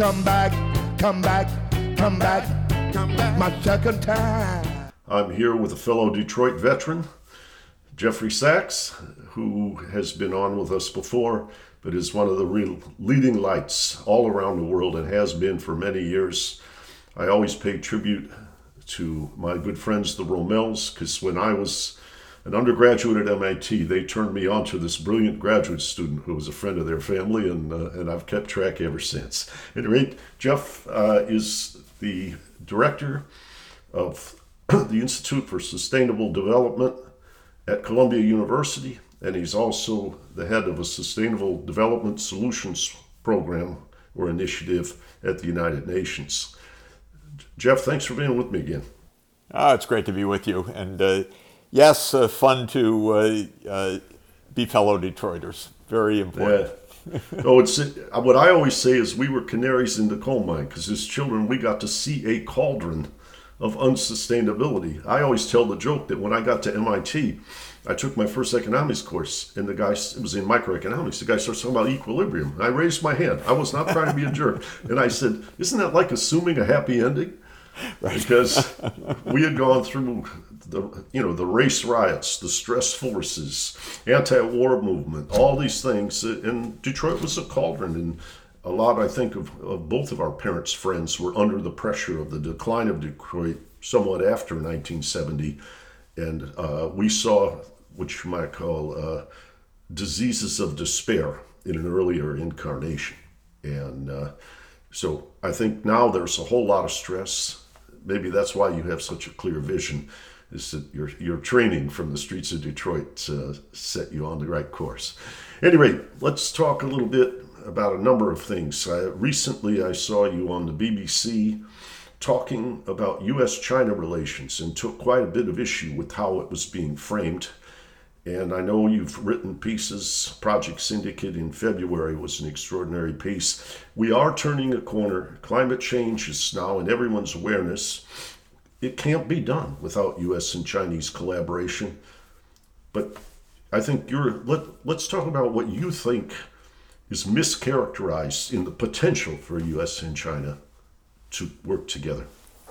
Come back, come back, come back. Come back. My second time. I'm here with a fellow Detroit veteran, Jeffrey Sachs, who has been on with us before, but is one of the real leading lights all around the world and has been for many years. I always pay tribute to my good friends, the Romels, because when I was an undergraduate at MIT, they turned me on to this brilliant graduate student who was a friend of their family, and, uh, and I've kept track ever since. At any rate, Jeff uh, is the director of the Institute for Sustainable Development at Columbia University, and he's also the head of a Sustainable Development Solutions Program or initiative at the United Nations. Jeff, thanks for being with me again. Oh, it's great to be with you. And uh, yes, uh, fun to uh, uh be fellow Detroiters. Very important. Yeah. oh, it's what I always say is we were canaries in the coal mine because as children we got to see a cauldron of unsustainability. I always tell the joke that when I got to MIT, I took my first economics course, and the guy it was in microeconomics. The guy starts talking about equilibrium. I raised my hand. I was not trying to be a jerk, and I said, "Isn't that like assuming a happy ending?" Right. Because we had gone through the you know the race riots, the stress forces, anti-war movement, all these things, and Detroit was a cauldron, and a lot, I think, of, of both of our parents' friends were under the pressure of the decline of Detroit somewhat after 1970. And uh, we saw what you might call uh, diseases of despair in an earlier incarnation. And uh, so I think now there's a whole lot of stress. Maybe that's why you have such a clear vision, is that your, your training from the streets of Detroit uh, set you on the right course. Anyway, let's talk a little bit about a number of things. recently, I saw you on the BBC talking about U.S. China relations and took quite a bit of issue with how it was being framed. And I know you've written pieces. Project Syndicate in February was an extraordinary piece. We are turning a corner. Climate change is now in everyone's awareness. It can't be done without U.S. and Chinese collaboration. But I think you're. Let, let's talk about what you think is mischaracterized in the potential for U.S. and China to work together?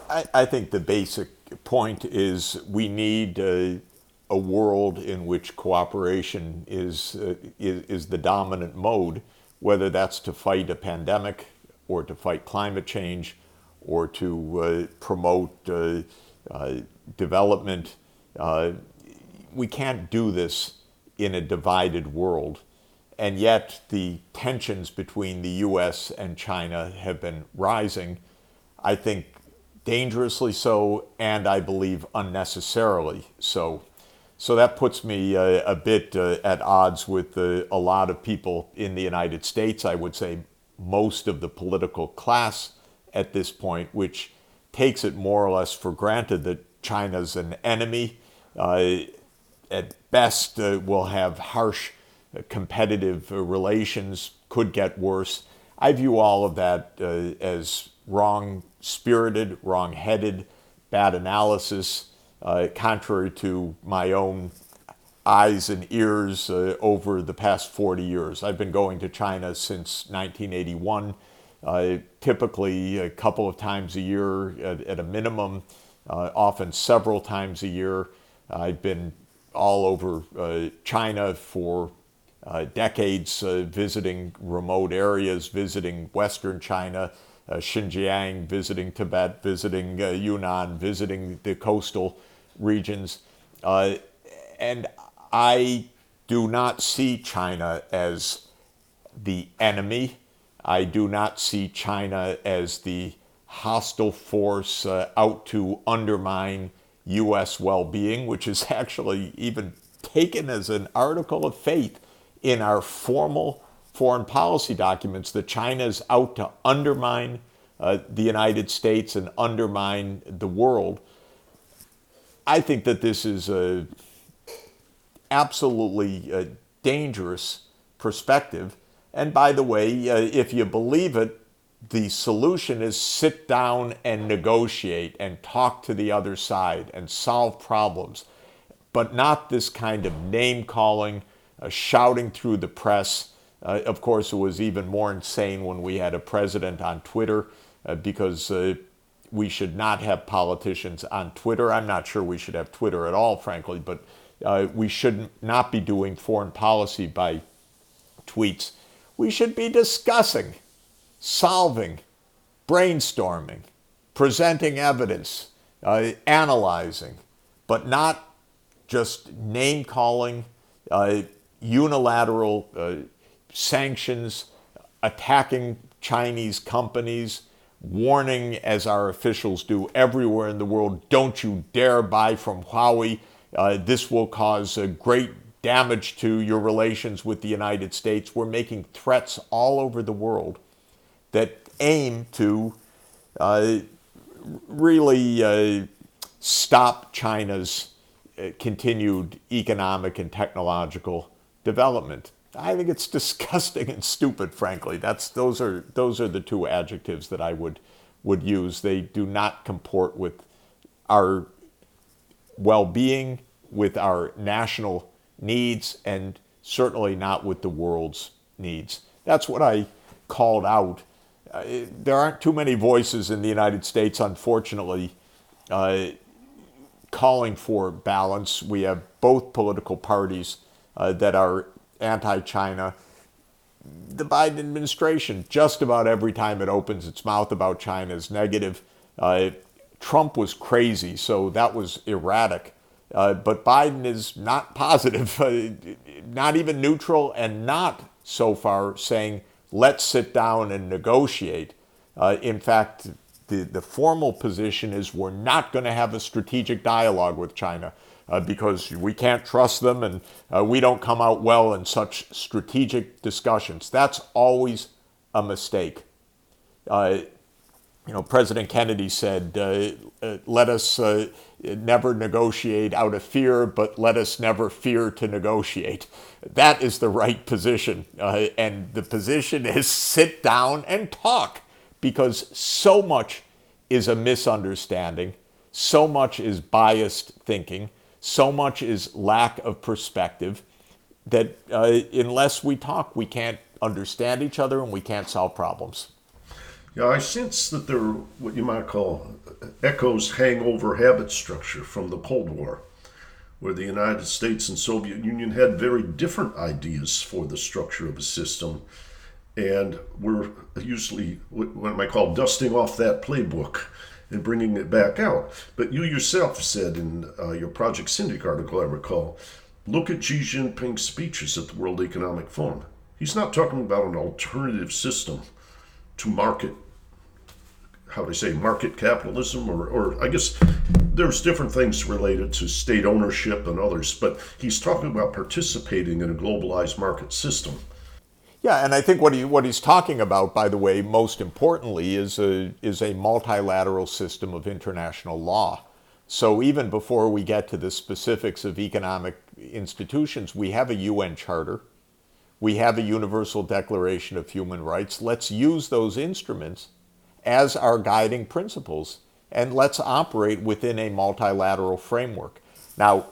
I, I think the basic point is we need a, a world in which cooperation is, uh, is, is the dominant mode, whether that's to fight a pandemic or to fight climate change or to uh, promote uh, uh development. Uh, we can't do this in a divided world and yet the tensions between the US and China have been rising. I think dangerously so, and I believe unnecessarily so. So that puts me uh, a bit uh, at odds with uh, a lot of people in the United States. I would say most of the political class at this point, which takes it more or less for granted that China's an enemy. Uh, at best, uh, will have harsh competitive uh, relations could get worse. I view all of that as wrong spirited, wrong headed, bad analysis, uh, contrary to my own eyes and ears uh, over the past 40 years. I've been going to China since 1981, uh, typically a couple of times a year at, at a minimum, uh, often several times a year. I've been all over China for uh, decades uh, visiting remote areas, visiting Western China, uh, Xinjiang, visiting Tibet, visiting uh, Yunnan, visiting the coastal regions. Uh, and I do not see China as the enemy. I do not see China as the hostile force uh, out to undermine U.S. well being, which is actually even taken as an article of faith in our formal foreign policy documents that China is out to undermine uh, the United States and undermine the world. I think that this is a absolutely uh, dangerous perspective. And by the way, uh, if you believe it, the solution is sit down and negotiate and talk to the other side and solve problems, but not this kind of name calling, uh, shouting through the press. Uh, of course, it was even more insane when we had a president on Twitter uh, because uh, we should not have politicians on Twitter. I'm not sure we should have Twitter at all, frankly, but uh, we should not be doing foreign policy by tweets. We should be discussing, solving, brainstorming, presenting evidence, uh, analyzing, but not just name calling, uh, unilateral uh, sanctions, attacking Chinese companies, warning, as our officials do everywhere in the world, don't you dare buy from Huawei. Uh, this will cause a great damage to your relations with the United States. We're making threats all over the world that aim to uh, really uh, stop China's uh, continued economic and technological development. I think it's disgusting and stupid, frankly. That's those are those are the two adjectives that I would would use. They do not comport with our well-being, with our national needs, and certainly not with the world's needs. That's what I called out. Uh, there aren't too many voices in the United States, unfortunately, uh, calling for balance. We have both political parties uh, that are anti China. The Biden administration, just about every time it opens its mouth about China, is negative. Uh, Trump was crazy, so that was erratic. Uh, but Biden is not positive, uh, not even neutral, and not so far saying, let's sit down and negotiate. Uh, in fact, the, the formal position is we're not going to have a strategic dialogue with China uh, because we can't trust them and uh, we don't come out well in such strategic discussions. That's always a mistake. Uh, you know, President Kennedy said, uh, uh, let us uh, never negotiate out of fear, but let us never fear to negotiate. That is the right position. and the position is sit down and talk because so much is a misunderstanding, so much is biased thinking, so much is lack of perspective that uh, unless we talk, we can't understand each other and we can't solve problems. Yeah, I sense that there are what you might call echoes hangover habit structure from the Cold War, where the United States and Soviet Union had very different ideas for the structure of a system, and we're usually what am I might call dusting off that playbook and bringing it back out. But you yourself said in uh, your Project Syndic article, I recall, look at Xi Jinping's speeches at the World Economic Forum. He's not talking about an alternative system to market, how do I say, market capitalism, or, or I guess there's different things related to state ownership and others, but he's talking about participating in a globalized market system. Yeah, and I think what he what he's talking about, by the way, most importantly, is a is a multilateral system of international law. So even before we get to the specifics of economic institutions, we have a UN charter, we have a Universal Declaration of Human Rights. Let's use those instruments as our guiding principles, and let's operate within a multilateral framework. Now,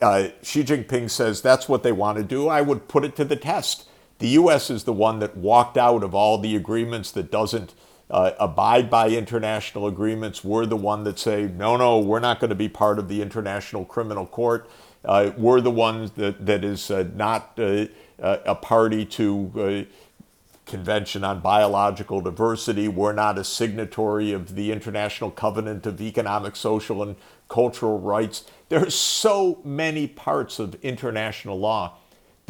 uh, Xi Jinping says that's what they want to do. I would put it to the test the U.S. is the one that walked out of all the agreements that doesn't uh, abide by international agreements. We're the one that say, no, no, we're not going to be part of the International Criminal Court. Uh, we're the ones that, that is uh, not uh, uh, a party to uh, Convention on Biological Diversity. We're not a signatory of the International Covenant of Economic, Social, and Cultural Rights. There are so many parts of international law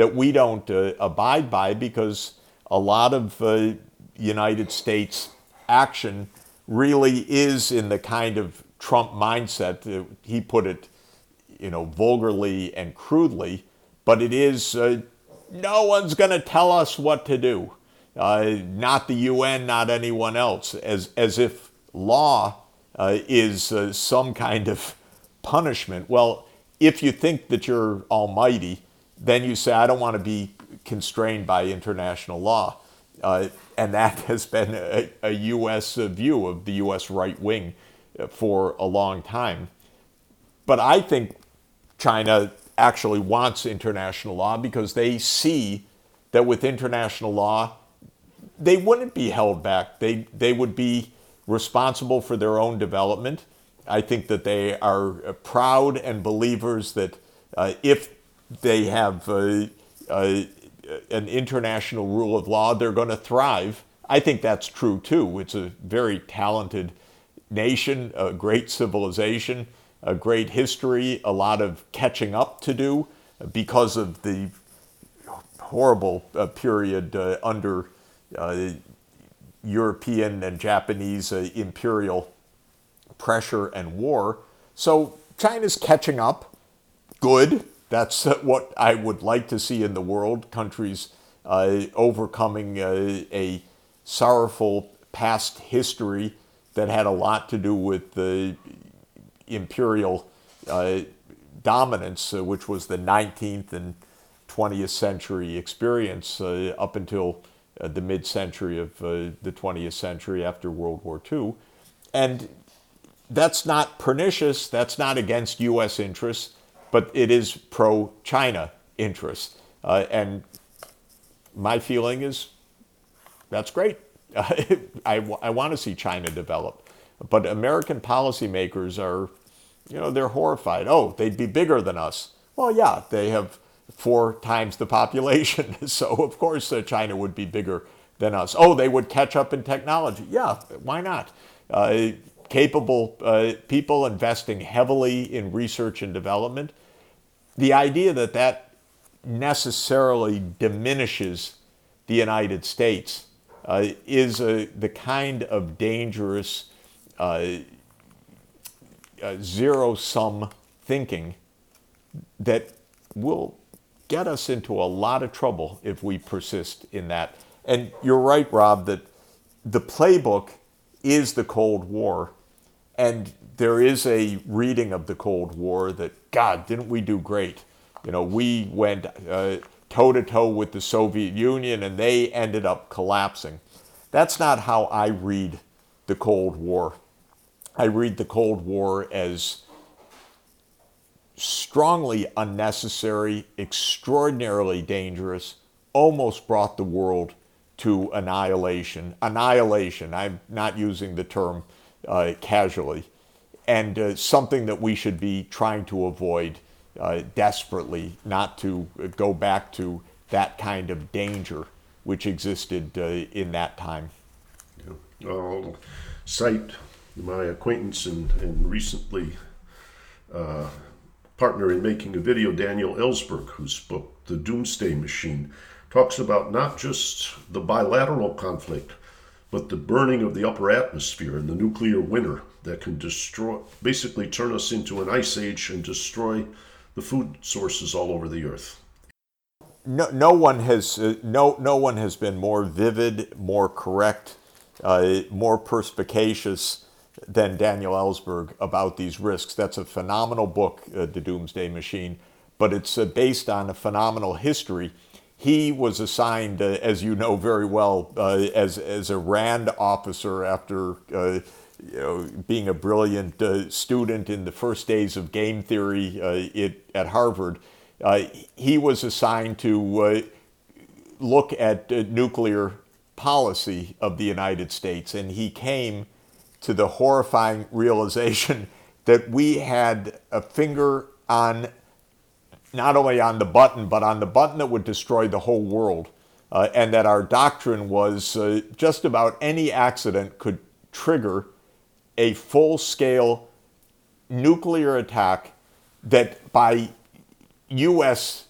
that we don't uh, abide by because a lot of uh, United States action really is in the kind of Trump mindset. Uh, he put it, you know, vulgarly and crudely, but it is uh, no one's going to tell us what to do. Uh, not the UN, not anyone else, as, as if law is some kind of punishment. Well, if you think that you're almighty, then you say, I don't want to be constrained by international law. Uh, and that has been a, a U.S. view of the U.S. right wing for a long time. But I think China actually wants international law because they see that with international law, they wouldn't be held back. They, they would be responsible for their own development. I think that they are proud and believers that uh, if they have uh, uh, an international rule of law, they're going to thrive. I think that's true too. It's a very talented nation, a great civilization, a great history, a lot of catching up to do because of the horrible uh, period uh, under uh, European and Japanese uh, imperial pressure and war. So China's catching up. Good. That's uh, what I would like to see in the world. Countries uh, overcoming a sorrowful past history that had a lot to do with the imperial uh, dominance, uh, which was the 19th and 20th century experience uh, up until uh, the mid century of uh, the 20th century after World War II. And that's not pernicious, that's not against U.S. interests, but it is pro China interests. Uh, and my feeling is that's great. I, I want to see China develop. But American policymakers are, you know, they're horrified. Oh, they'd be bigger than us. Well, yeah, they have four times the population. so, of course, uh, China would be bigger than us. Oh, they would catch up in technology. Yeah, why not? Capable uh, people investing heavily in research and development. The idea that that necessarily diminishes the United States uh, is a, the kind of dangerous uh, uh, zero sum thinking that will get us into a lot of trouble if we persist in that. And you're right, Rob, that the playbook is the Cold War. And there is a reading of the Cold War that, God, didn't we do great? You know, we went toe to toe with the Soviet Union and they ended up collapsing. That's not how I read the Cold War. I read the Cold War as strongly unnecessary, extraordinarily dangerous, almost brought the world to annihilation. Annihilation, I'm not using the term uh, casually, and uh, something that we should be trying to avoid uh, desperately, not to go back to that kind of danger which existed uh, in that time. Yeah. I'll cite my acquaintance and, and recently uh, partner in making a video, Daniel Ellsberg, whose book, The Doomsday Machine, talks about not just the bilateral conflict, but the burning of the upper atmosphere and the nuclear winter that can destroy, basically turn us into an ice age and destroy the food sources all over the earth. No, no one has uh, no no one has been more vivid, more correct, uh, more perspicacious than Daniel Ellsberg about these risks. That's a phenomenal book, uh, The Doomsday Machine, but it's uh, based on a phenomenal history. He was assigned, uh, as you know very well, uh, as, as a RAND officer after uh, you know, being a brilliant uh, student in the first days of game theory it, at Harvard. he was assigned to look at nuclear policy of the United States, and he came to the horrifying realization that we had a finger on not only on the button, but on the button that would destroy the whole world. Uh, and that our doctrine was uh, just about any accident could trigger a full scale nuclear attack that by US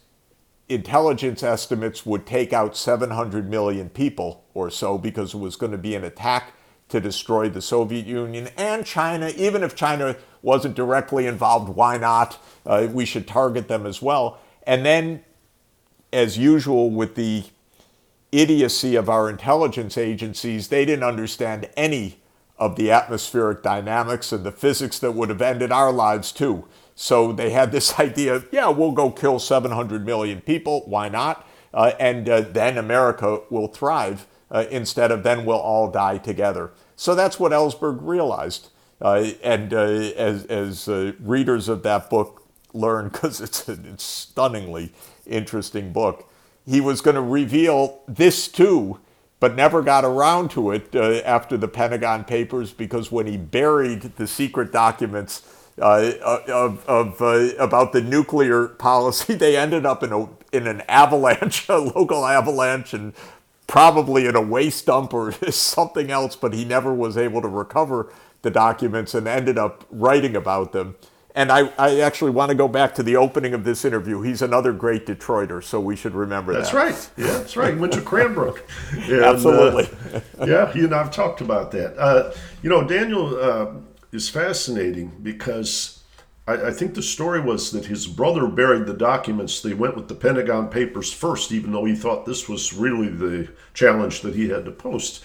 intelligence estimates would take out 700 million people or so because it was going to be an attack to destroy the Soviet Union and China. Even if China wasn't directly involved, why not? Uh, we should target them as well. And then as usual with the idiocy of our intelligence agencies, they didn't understand any of the atmospheric dynamics and the physics that would have ended our lives too. So they had this idea yeah, we'll go kill 700 million people. Why not? Uh, and uh, then America will thrive uh, instead of then we'll all die together. So that's what Ellsberg realized. Uh, and uh, as, as uh, readers of that book learn, because it's a stunningly interesting book, he was going to reveal this too, but never got around to it uh, after the Pentagon Papers because when he buried the secret documents uh, of, of uh, about the nuclear policy, they ended up in a in an avalanche, a local avalanche, and probably in a waste dump or something else. But he never was able to recover the documents and ended up writing about them. And I, I actually want to go back to the opening of this interview. He's another great Detroiter, so we should remember that's that. That's right. Yeah, that's right. Went to Cranbrook. And, Absolutely. uh, yeah, he and I've talked about that. Uh, you know, Daniel uh, is fascinating because I, I think the story was that his brother buried the documents. They went with the Pentagon Papers first, even though he thought this was really the challenge that he had to post.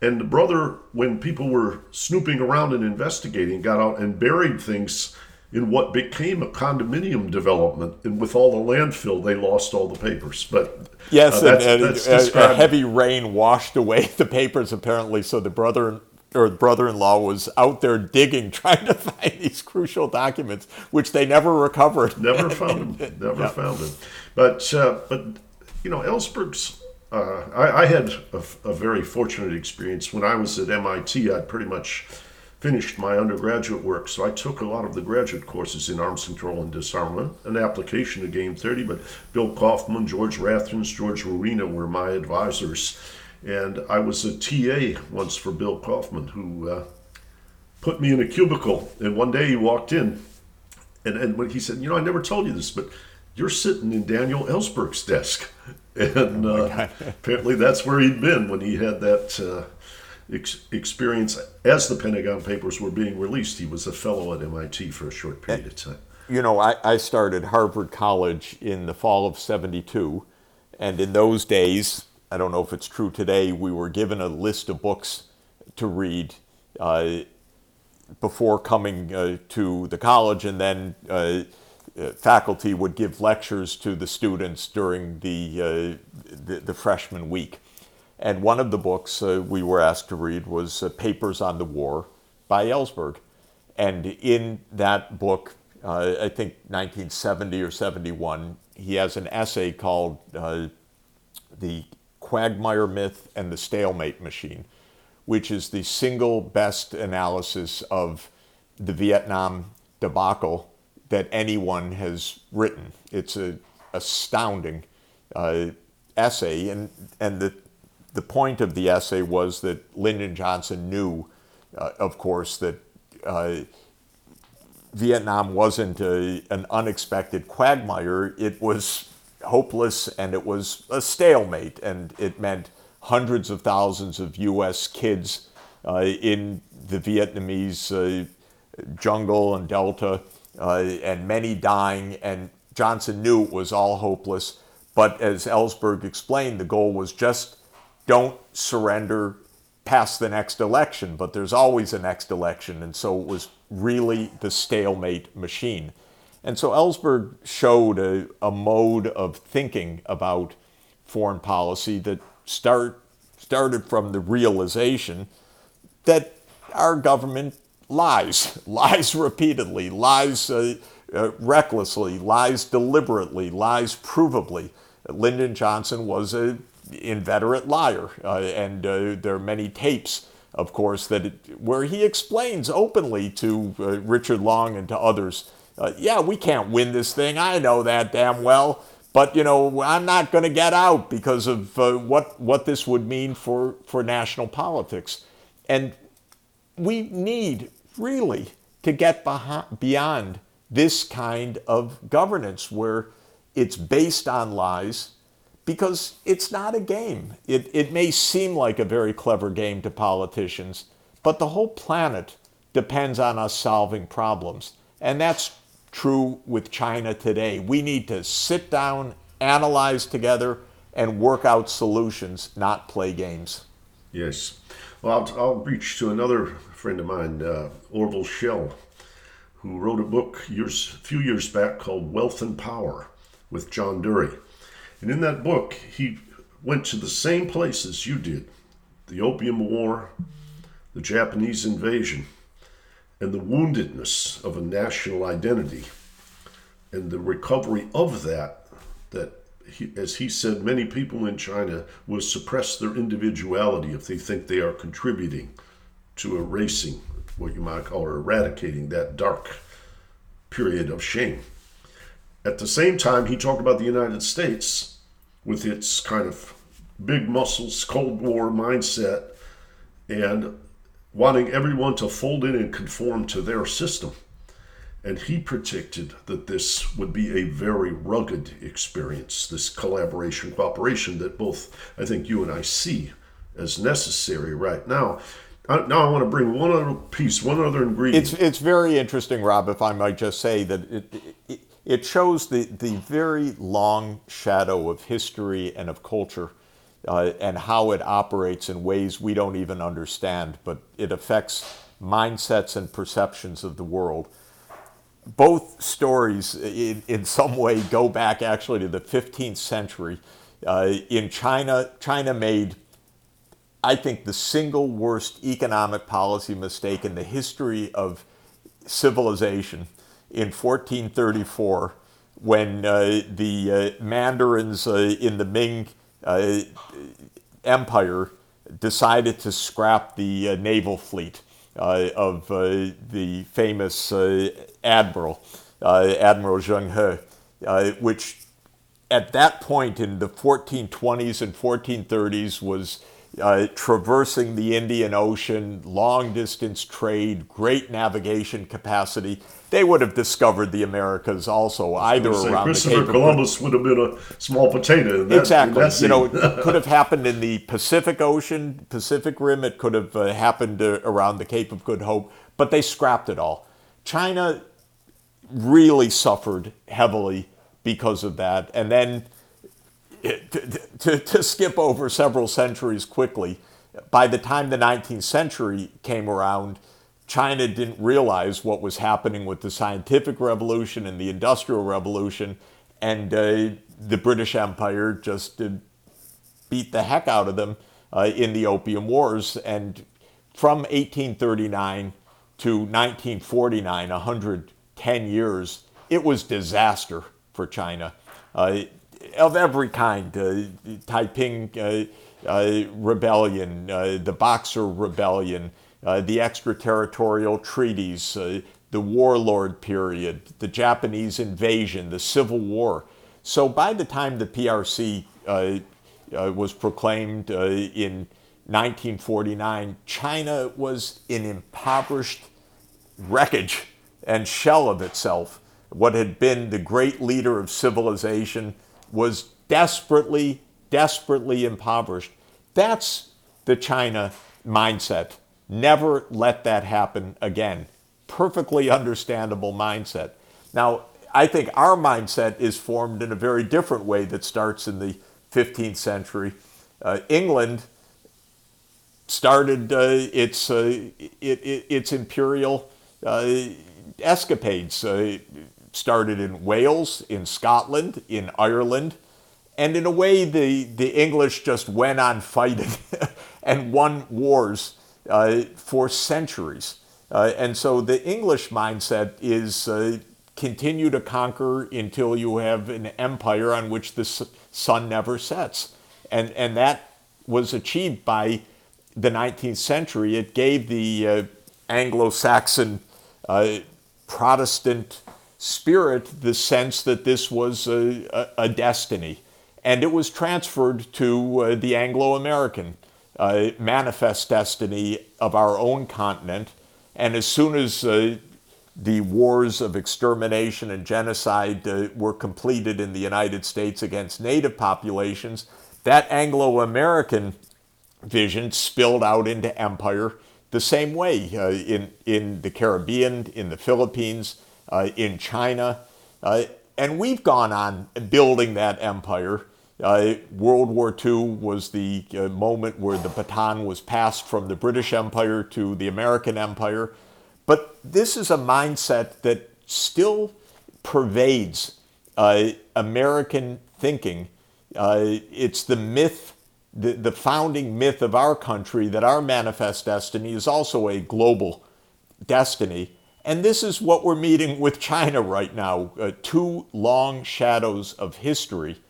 And the brother, when people were snooping around and investigating, got out and buried things in what became a condominium development. And with all the landfill, they lost all the papers. But Yes, uh, that's, and that's a- a, heavy rain washed away the papers apparently. So the brother or brother-in-law was out there digging, trying to find these crucial documents, which they never recovered. Never found him. Never Yeah. found him. But uh, but you know, Ellsberg's. Uh, I, I had a, a very fortunate experience when I was at MIT. I'd pretty much finished my undergraduate work, so I took a lot of the graduate courses in arms control and disarmament, an application to game theory. But Bill Kaufmann, George Rathjens, George Rowena were my advisors, and I was a TA once for Bill Kaufmann, who uh, put me in a cubicle. And one day he walked in, and, and when he said, You know, I never told you this, but you're sitting in Daniel Ellsberg's desk. And uh, apparently that's where he'd been when he had that uh, ex- experience as the Pentagon Papers were being released. He was a fellow at MIT for a short period of time. you know, I, I started Harvard College in the fall of 72. And in those days, I don't know if it's true today, we were given a list of books to read uh, before coming uh, to the college. And then uh, uh, faculty would give lectures to the students during the, uh, the, the freshman week. And one of the books uh, we were asked to read was Papers on the War by Ellsberg. And in that book, I think 1970 or 71, he has an essay called The Quagmire Myth and the Stalemate Machine, which is the single best analysis of the Vietnam debacle that anyone has written. It's an astounding uh, essay, and, and the, the point of the essay was that Lyndon Johnson knew, uh, of course, that uh, Vietnam wasn't a, an unexpected quagmire. It was hopeless and it was a stalemate, and it meant hundreds of thousands of U.S. kids uh, in the Vietnamese uh, jungle and delta, uh, and many dying. And Johnson knew it was all hopeless. But as Ellsberg explained, the goal was just don't surrender past the next election, but there's always a next election. And so it was really the stalemate machine. And so Ellsberg showed a, a mode of thinking about foreign policy that start, started from the realization that our government lies, lies repeatedly, lies uh, uh, recklessly, lies deliberately, lies provably. Lyndon Johnson was an inveterate liar, uh, and uh, there are many tapes, of course, that it, where he explains openly to uh, Richard Long and to others, uh, "Yeah, we can't win this thing. I know that damn well." But you know, I'm not going to get out because of uh, what what this would mean for for national politics, and we need really to get behind, beyond this kind of governance where it's based on lies because it's not a game. It, it may seem like a very clever game to politicians, but the whole planet depends on us solving problems. And that's true with China today. We need to sit down analyze together, and work out solutions, not play games. Yes. Well, I'll, I'll reach to another friend of mine, uh, Orville Schell, who wrote a book years, a few years back called Wealth and Power with John Delury. And in that book, he went to the same places you did the Opium War, the Japanese invasion, and the woundedness of a national identity, and the recovery of that, that he, as he said, many people in China will suppress their individuality if they think they are contributing to erasing what you might call or eradicating that dark period of shame. At the same time, he talked about the United States with its kind of big muscles, Cold War mindset, and wanting everyone to fold in and conform to their system. And he predicted that this would be a very rugged experience, this collaboration, cooperation that both I think you and I see as necessary right now. Uh, now I want to bring one other piece, one other ingredient. It's it's very interesting, Rob. If I might just say that it it, it shows the the very long shadow of history and of culture uh, and how it operates in ways we don't even understand, but it affects mindsets and perceptions of the world. Both stories, in, in some way, go back actually to the 15th century. Uh, in China, China made, I think, the single worst economic policy mistake in the history of civilization in 1434 when uh, the uh, mandarins uh, in the Ming uh, empire decided to scrap the uh, naval fleet uh, of uh, the famous admiral, Admiral Zheng He, which at that point in the 1420s and 1430s was uh, traversing the Indian Ocean, long distance trade, great navigation capacity. They would have discovered the Americas also, either say, around Christopher the Columbus would have been a small potato. In that, exactly. You know, it could have happened in the Pacific Ocean, Pacific Rim. It could have uh, happened uh, around the Cape of Good Hope, but they scrapped it all. China really suffered heavily because of that, and then to, to, skip over several centuries quickly, by the time the 19th century came around, China didn't realize what was happening with the scientific revolution and the industrial revolution, and uh, the British Empire just uh, beat the heck out of them uh, in the Opium Wars. And from 1839 to 1949, 110 years, it was disaster for China. Of every kind, uh, Taiping uh, uh, rebellion, the Boxer rebellion, the extraterritorial treaties, the warlord period, the Japanese invasion, the Civil War. So by the time the PRC was proclaimed in 1949, China was an impoverished wreckage and shell of itself. What had been the great leader of civilization was desperately, desperately impoverished. That's the China mindset. Never let that happen again. Perfectly understandable mindset. Now, I think our mindset is formed in a very different way that starts in the 15th century. Uh, England started uh, its, uh, it, it, its imperial uh, escapades uh, started in Wales, in Scotland, in Ireland. And in a way, the, the English just went on fighting and won wars uh, for centuries. Uh, and so the English mindset is uh, continue to conquer until you have an empire on which the sun never sets. And, and that was achieved by the 19th century. It gave the uh, Anglo Saxon uh, Protestant spirit the sense that this was a, a, a destiny. And it was transferred to uh, the Anglo American uh, manifest destiny of our own continent. And as soon as uh, the wars of extermination and genocide uh, were completed in the United States against native populations, that Anglo American vision spilled out into empire the same way uh, in, in the Caribbean, in the Philippines, in China. Uh, and we've gone on building that empire. Uh, World War II was the uh, moment where the baton was passed from the British Empire to the American Empire. But this is a mindset that still pervades uh, American thinking. Uh, it's the myth, the, the founding myth of our country that our manifest destiny is also a global destiny. And this is what we're meeting with China right now uh, two long shadows of history.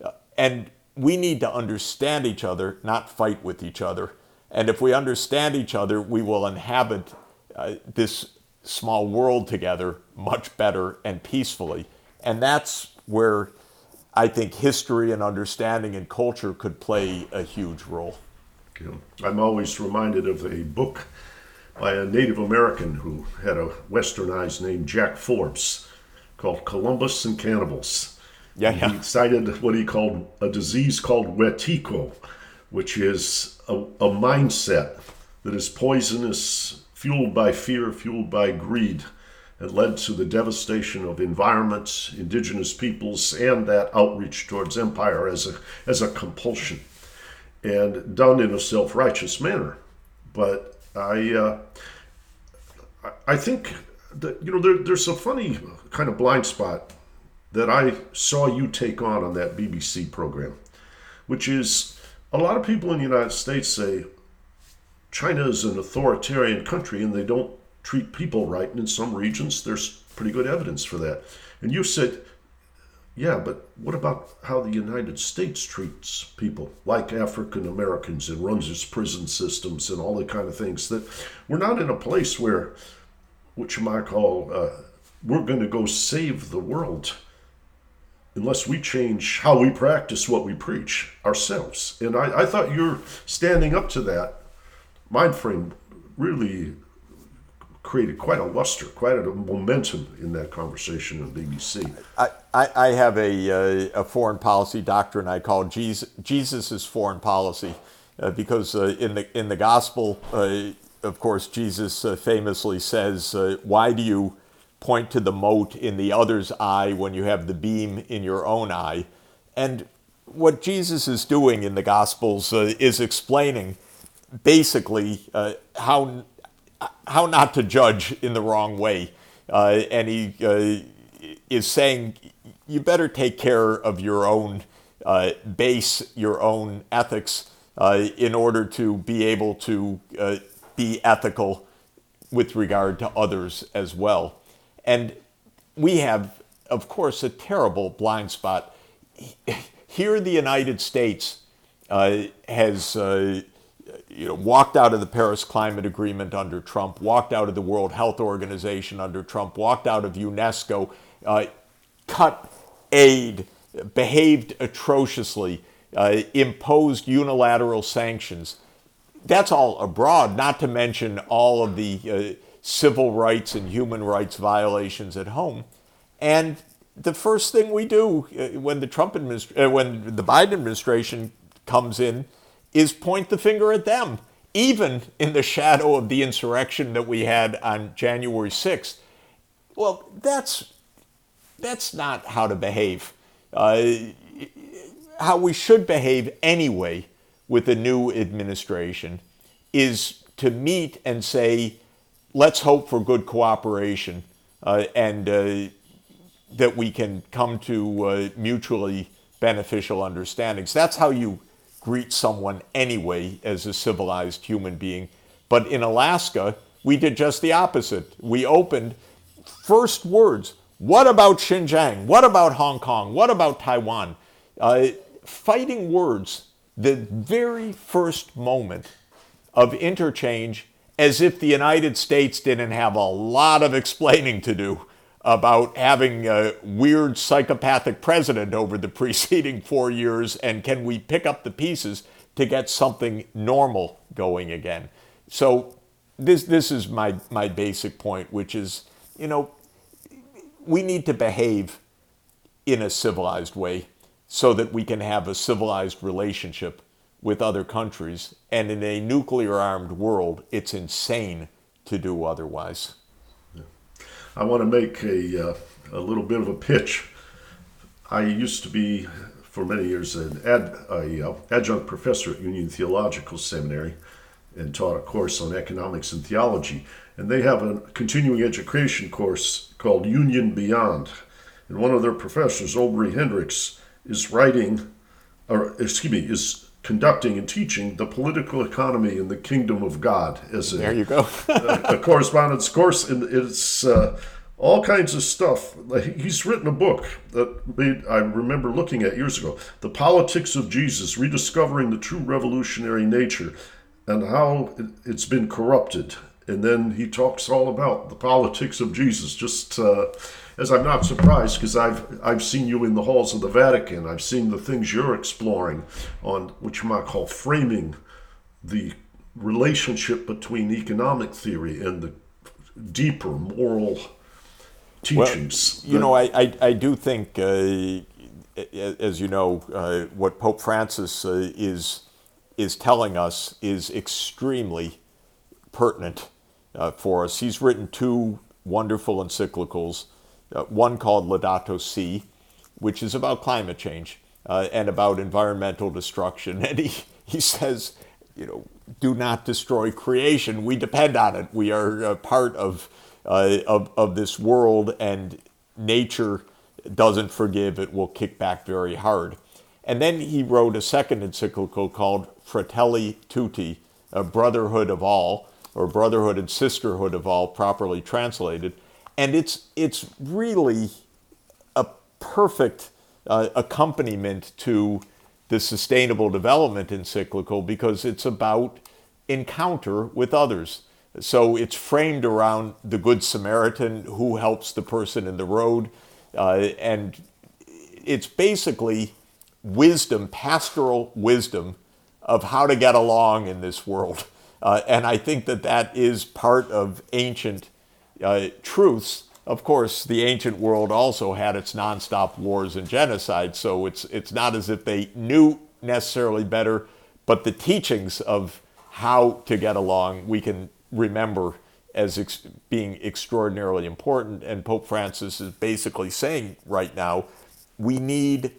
Uh, and we need to understand each other, not fight with each other. And if we understand each other, we will inhabit uh, this small world together much better and peacefully. And that's where I think history and understanding and culture could play a huge role. I'm always reminded of a book by a Native American who had a westernized name, Jack Forbes, called Columbus and Cannibals. Yeah, yeah. He cited what he called a disease called wetiko, which is a, a mindset that is poisonous, fueled by fear, fueled by greed, and led to the devastation of environments, indigenous peoples, and that outreach towards empire as a, as a compulsion, and done in a self righteous manner. But I uh, I think that you know there, there's a funny kind of blind spot that I saw you take on on that BBC program, which is a lot of people in the United States say China is an authoritarian country and they don't treat people right, and in some regions there's pretty good evidence for that. And you said yeah, but what about how the United States treats people like African Americans and runs its prison systems and all the kind of things that we're not in a place where, what you might call, uh, we're going to go save the world unless we change how we practice what we preach ourselves. And I, I thought you're standing up to that mind frame really created quite a luster, quite a momentum in that conversation on BBC. I, I, I have a, uh, a foreign policy doctrine I call Jesus, Jesus's foreign policy, uh, because uh, in the in the gospel, uh, of course, Jesus uh, famously says, uh, "Why do you point to the mote in the other's eye when you have the beam in your own eye?" And what Jesus is doing in the Gospels is explaining basically how how not to judge in the wrong way. Uh, and he uh, is saying you better take care of your own uh, base, your own ethics, uh, in order to be able to uh, be ethical with regard to others as well. And we have, of course, a terrible blind spot. Here, the United States uh, has you know, walked out of the Paris Climate Agreement under Trump, walked out of the World Health Organization under Trump, walked out of UNESCO, uh, cut aid, behaved atrociously, uh, imposed unilateral sanctions. That's all abroad, not to mention all of the uh, civil rights and human rights violations at home. And the first thing we do uh, when the Trump administration, uh, when the Biden administration comes in, is point the finger at them, even in the shadow of the insurrection that we had on January 6th. Well, that's, that's not how to behave. Uh, how we should behave anyway with the new administration is to meet and say, let's hope for good cooperation uh, and uh, that we can come to uh, mutually beneficial understandings. That's how you greet someone anyway as a civilized human being. But in Alaska, we did just the opposite. We opened first words. What about Xinjiang? What about Hong Kong? What about Taiwan? Uh, fighting words, the very first moment of interchange, as if the United States didn't have a lot of explaining to do about having a weird psychopathic president over the preceding four years, and can we pick up the pieces to get something normal going again? So this this is my my basic point, which is you know we need to behave in a civilized way so that we can have a civilized relationship with other countries. And in a nuclear armed world, it's insane to do otherwise. I want to make a, uh, a little bit of a pitch I used to be, for many years, an ad, a, uh, adjunct professor at Union Theological Seminary and taught a course on economics and theology. And they have a continuing education course called Union Beyond. And one of their professors, Aubrey Hendricks, is writing, or excuse me, is conducting and teaching the political economy in the kingdom of God as a, There you go. a, a correspondence course, and it's uh, all kinds of stuff. He's written a book that made, I remember looking at years ago, "The Politics of Jesus: Rediscovering the True Revolutionary Nature and How it- It's Been Corrupted." And then he talks all about the politics of Jesus. Just uh, as I'm not surprised because I've I've seen you in the halls of the Vatican. I've seen the things you're exploring on what you might call framing the relationship between economic theory and the deeper moral teachings. You know, I, I, I do think, uh, as you know, uh, what Pope Francis uh, is is telling us is extremely pertinent uh, for us. He's written two wonderful encyclicals, uh, one called Laudato Si, which is about climate change uh, and about environmental destruction. And he, he says, you know, do not destroy creation. We depend on it. We are a part of, uh, of, of this world, and nature doesn't forgive. It will kick back very hard. And then he wrote a second encyclical called Fratelli Tutti, a brotherhood of all, or brotherhood and sisterhood of all, properly translated. And it's, it's really a perfect uh, accompaniment to the Sustainable Development Encyclical because it's about encounter with others. So it's framed around the Good Samaritan who helps the person in the road. Uh, and it's basically wisdom, pastoral wisdom of how to get along in this world. Uh, and I think that that is part of ancient uh, truths. Of course, the ancient world also had its nonstop wars and genocide, so it's it's not as if they knew necessarily better, but the teachings of how to get along we can remember as ex- being extraordinarily important. And Pope Francis is basically saying right now, we need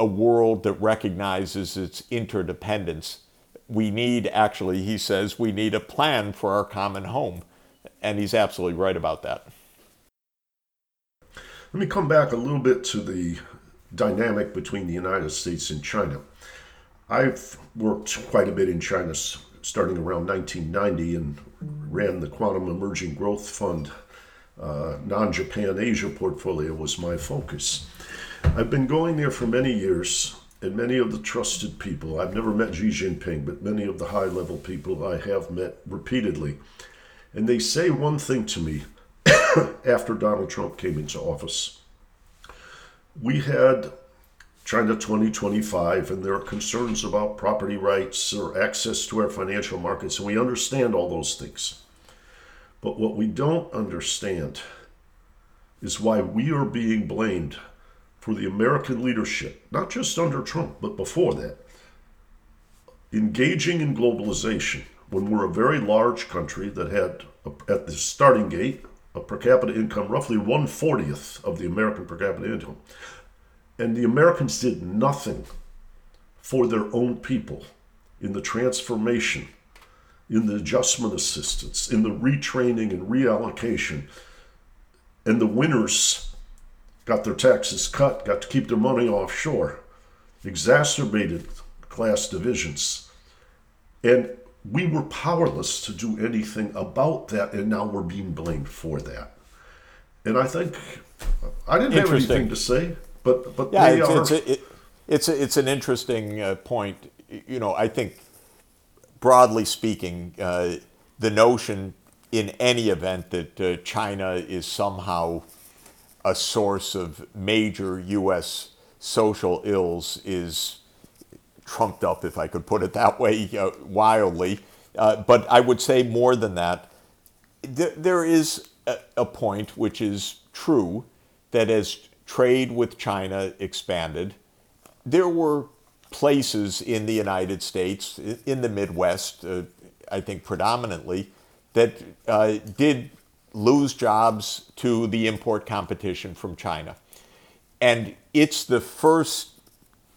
a world that recognizes its interdependence. We need, actually, he says, we need a plan for our common home. And he's absolutely right about that. Let me come back a little bit to the dynamic between the United States and China. I've worked quite a bit in China starting around 1990 and ran the Quantum Emerging Growth Fund. Uh, non Japan Asia portfolio was my focus. I've been going there for many years, and many of the trusted people, I've never met Xi Jinping, but many of the high level people I have met repeatedly. And they say one thing to me after Donald Trump came into office. We had China 2025, and there are concerns about property rights or access to our financial markets, and we understand all those things. But what we don't understand is why we are being blamed for the American leadership, not just under Trump, but before that, engaging in globalization when we're a very large country that had, at the starting gate, a per capita income roughly 140th of the American per capita income. And the Americans did nothing for their own people in the transformation, in the adjustment assistance, in the retraining and reallocation. And the winners got their taxes cut, got to keep their money offshore, exacerbated class divisions. And we were powerless to do anything about that, and now we're being blamed for that. And I think I didn't have anything to say, but but Yeah, they it's, are. it's, a, it, it's, a, it's an interesting uh, point. You know, I think broadly speaking, uh, the notion in any event that uh, China is somehow a source of major U.S. social ills is trumped up, if I could put it that way, uh, wildly. Uh, but I would say more than that. Th- there is a, a point which is true that as trade with China expanded, there were places in the United States, in the Midwest, uh, I think predominantly, that uh, did lose jobs to the import competition from China. and it's the first,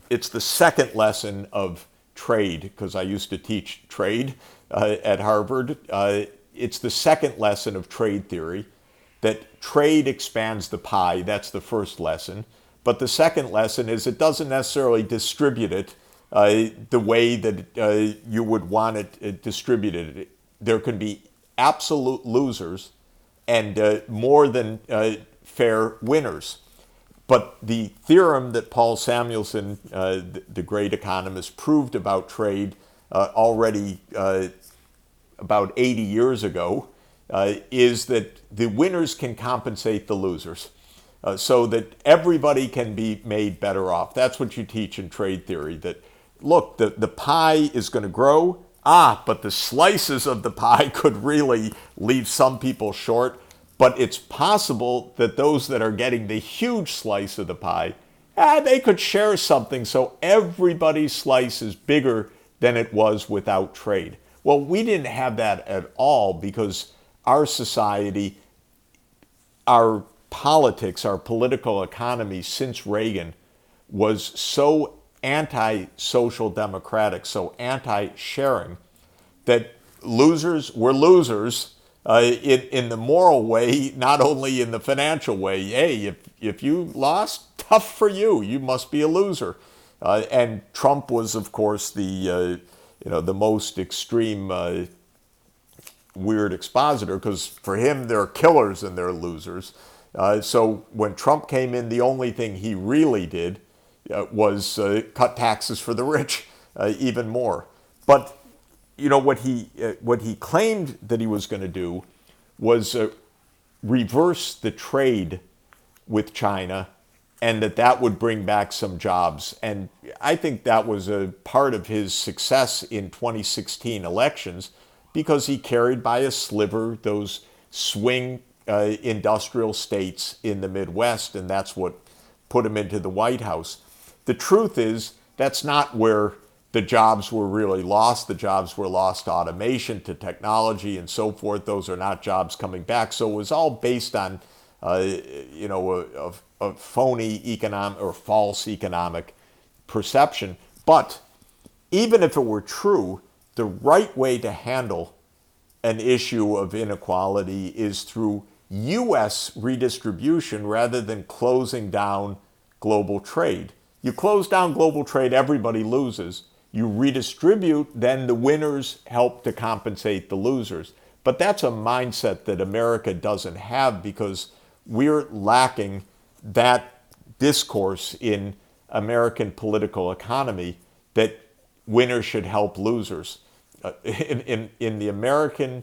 it's the second lesson of trade because I used to teach trade uh, at Harvard. Uh, it's the second lesson of trade theory that trade expands the pie. That's the first lesson. But the second lesson is it doesn't necessarily distribute it uh, the way that uh, you would want it uh, distributed. There can be absolute losers and uh, more than fair winners. But the theorem that Paul Samuelson, uh, the, great economist, proved about trade already about 80 years ago is that the winners can compensate the losers uh, so that everybody can be made better off. That's what you teach in trade theory that, look, the, the pie is going to grow. Ah, but the slices of the pie could really leave some people short. But it's possible that those that are getting the huge slice of the pie, ah, they could share something so everybody's slice is bigger than it was without trade. Well, we didn't have that at all because our society, our politics, our political economy since Reagan was so anti social democratic, so anti sharing, that losers were losers uh, in, in the moral way, not only in the financial way. Hey, if, if you lost, tough for you. You must be a loser. Uh, and Trump was, of course, the, uh, you know, the most extreme uh, weird expositor because for him, they're killers and they're losers. Uh, so when Trump came in, the only thing he really did uh, was uh, cut taxes for the rich even more. But you know what he uh, what he claimed that he was going to do was uh, reverse the trade with China, and that that would bring back some jobs. And I think that was a part of his success in 2016 elections because he carried by a sliver those swing uh, industrial states in the Midwest, and that's what put him into the White House. The truth is, that's not where the jobs were really lost. The jobs were lost to automation, to technology, and so forth. Those are not jobs coming back. So it was all based on, uh, you know, a, a, a phony economic or false economic perception. But even if it were true, the right way to handle an issue of inequality is through U.S. redistribution rather than closing down global trade. You close down global trade, everybody loses. You redistribute, then the winners help to compensate the losers. But that's a mindset that America doesn't have because we're lacking that discourse in American political economy that winners should help losers. Uh, in, in, in the American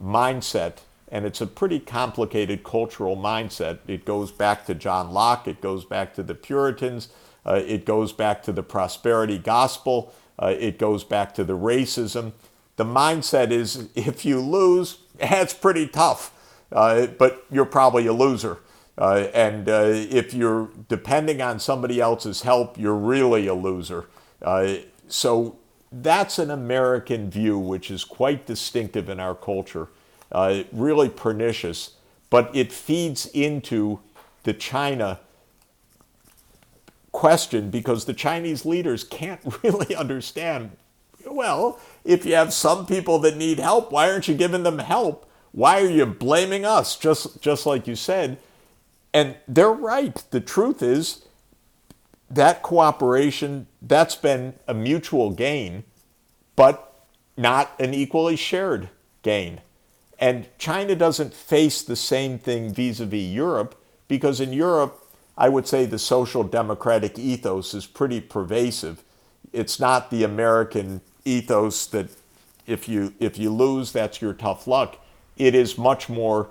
mindset, and it's a pretty complicated cultural mindset. It goes back to John Locke, it goes back to the Puritans, uh, it goes back to the prosperity gospel, uh, it goes back to the racism. The mindset is if you lose, that's pretty tough, uh, but you're probably a loser. Uh, and uh, if you're depending on somebody else's help, you're really a loser. Uh, so that's an American view, which is quite distinctive in our culture uh, really pernicious, but it feeds into the China question because the Chinese leaders can't really understand. Well, if you have some people that need help, why aren't you giving them help? Why are you blaming us? Just just like you said. And they're right. The truth is that cooperation that's been a mutual gain, but not an equally shared gain. And China doesn't face the same thing vis a vis Europe because in Europe, I would say the social democratic ethos is pretty pervasive. It's not the American ethos that if you, if you lose, that's your tough luck. It is much more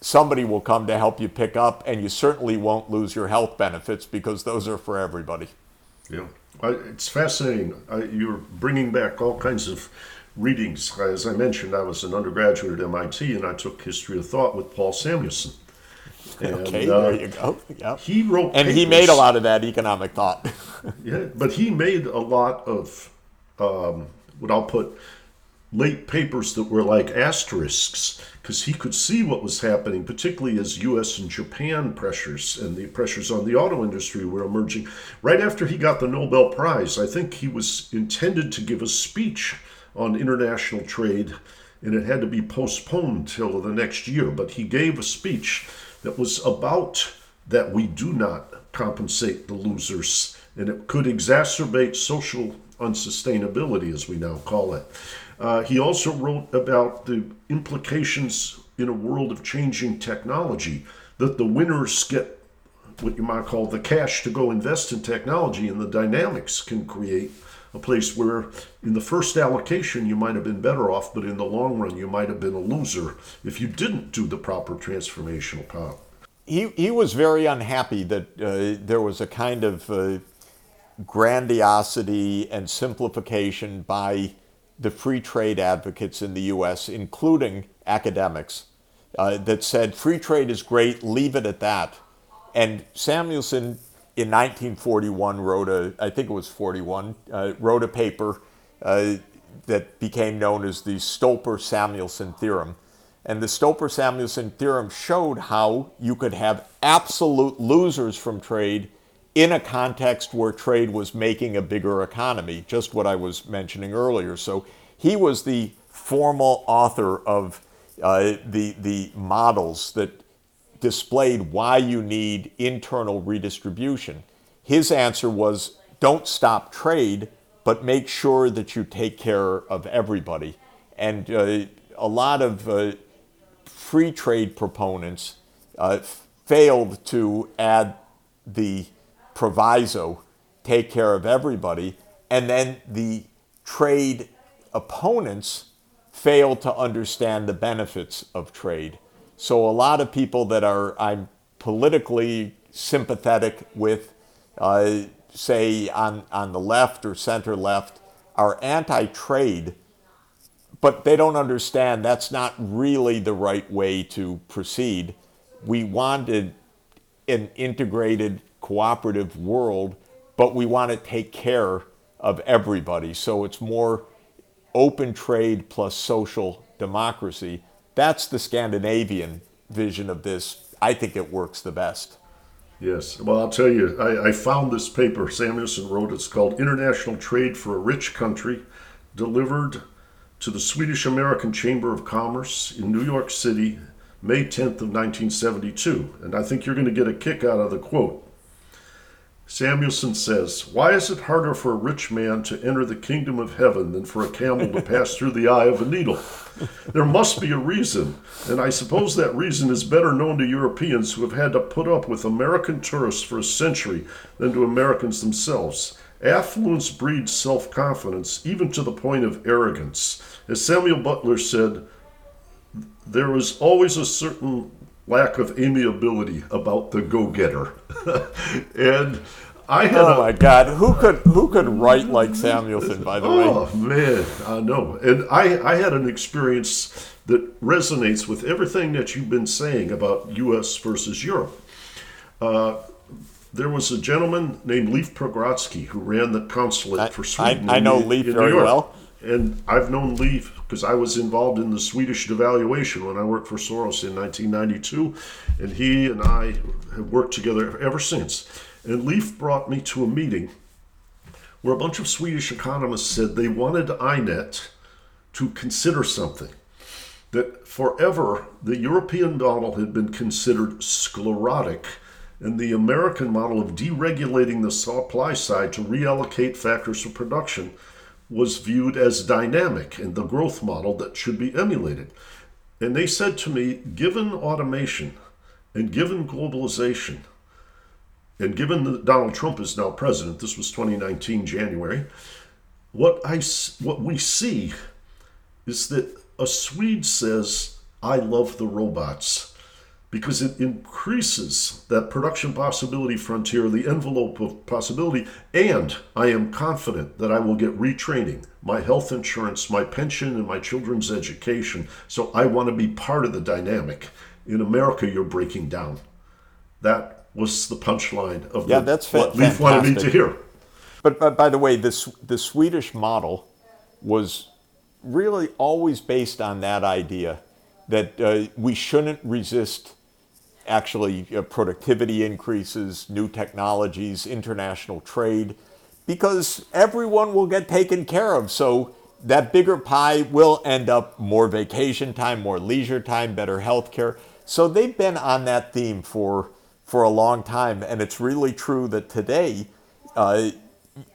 somebody will come to help you pick up, and you certainly won't lose your health benefits because those are for everybody. Yeah, it's fascinating. you're bringing back all kinds of readings. As I mentioned, I was an undergraduate at MIT and I took history of thought with Paul Samuelson. And, okay, uh, there you go. Yep. He wrote, and papers. he made a lot of that economic thought. yeah, but he made a lot of um, what I'll put late papers that were like asterisks because he could see what was happening, particularly as US and Japan pressures and the pressures on the auto industry were emerging. Right after he got the Nobel Prize, I think he was intended to give a speech on international trade and it had to be postponed till the next year. But he gave a speech that was about that we do not compensate the losers and it could exacerbate social unsustainability, as we now call it. Uh, he also wrote about the implications in a world of changing technology that the winners get what you might call the cash to go invest in technology, and the dynamics can create a place where in the first allocation you might have been better off, but in the long run you might have been a loser if you didn't do the proper transformational path. He, he was very unhappy that uh, there was a kind of uh, grandiosity and simplification by the free trade advocates in the US, including academics, uh, that said free trade is great, leave it at that. And Samuelson in 1941 wrote a, I think it was 41, uh, wrote a paper uh, that became known as the Stolper Samuelson theorem. And the Stolper Samuelson theorem showed how you could have absolute losers from trade in a context where trade was making a bigger economy, just what I was mentioning earlier. So he was the formal author of uh, the, the models that displayed why you need internal redistribution. His answer was don't stop trade, but make sure that you take care of everybody. And uh, a lot of uh, free trade proponents uh, failed to add the proviso, take care of everybody, and then the trade opponents failed to understand the benefits of trade. So a lot of people that are I'm politically sympathetic with, uh, say on, on the left or center left, are anti-trade, but they don't understand that's not really the right way to proceed. We wanted an integrated cooperative world, but we want to take care of everybody. So it's more open trade plus social democracy. That's the Scandinavian vision of this. I think it works the best. Yes. Well, I'll tell you, I, I, found this paper Samuelson wrote. It's called International Trade for a Rich Country, delivered to the Swedish American Chamber of Commerce in New York City, May 10th of 1972. And I think you're going to get a kick out of the quote. Samuelson says, Why is it harder for a rich man to enter the kingdom of heaven than for a camel to pass through the eye of a needle? There must be a reason, and I suppose that reason is better known to Europeans who have had to put up with American tourists for a century than to Americans themselves. Affluence breeds self confidence, even to the point of arrogance. As Samuel Butler said, there is always a certain lack of amiability about the go-getter. and I had Oh my God! Who could who could write like Samuelson? By the oh, way, Oh man, I know. And I I had an experience that resonates with everything that you've been saying about U.S. versus Europe. Uh, there was a gentleman named Leif Pagrotsky who ran the consulate I- for Sweden. I in know Leif very well. And I've known Leif because I was involved in the Swedish devaluation when I worked for Soros in 1992. And he and I have worked together ever since. And Leif brought me to a meeting where a bunch of Swedish economists said they wanted INET to consider something. That forever the European model had been considered sclerotic, and the American model of deregulating the supply side to reallocate factors of production was viewed as dynamic and the growth model that should be emulated. And they said to me, given automation and given globalization, and given that Donald Trump is now president, this was 2019 January, what, I, what we see is that a Swede says, "I love the robots," because it increases that production possibility frontier, the envelope of possibility, and I am confident that I will get retraining, my health insurance, my pension, and my children's education. So I want to be part of the dynamic. In America, you're breaking down. That was the punchline of Yeah, the, that's fa- what Leif wanted me to hear. But, but by the way, this the Swedish model was really always based on that idea that uh, we shouldn't resist actually uh, productivity increases, new technologies, international trade, because everyone will get taken care of. So that bigger pie will end up more vacation time, more leisure time, better health care. So they've been on that theme for for a long time, and it's really true that today uh,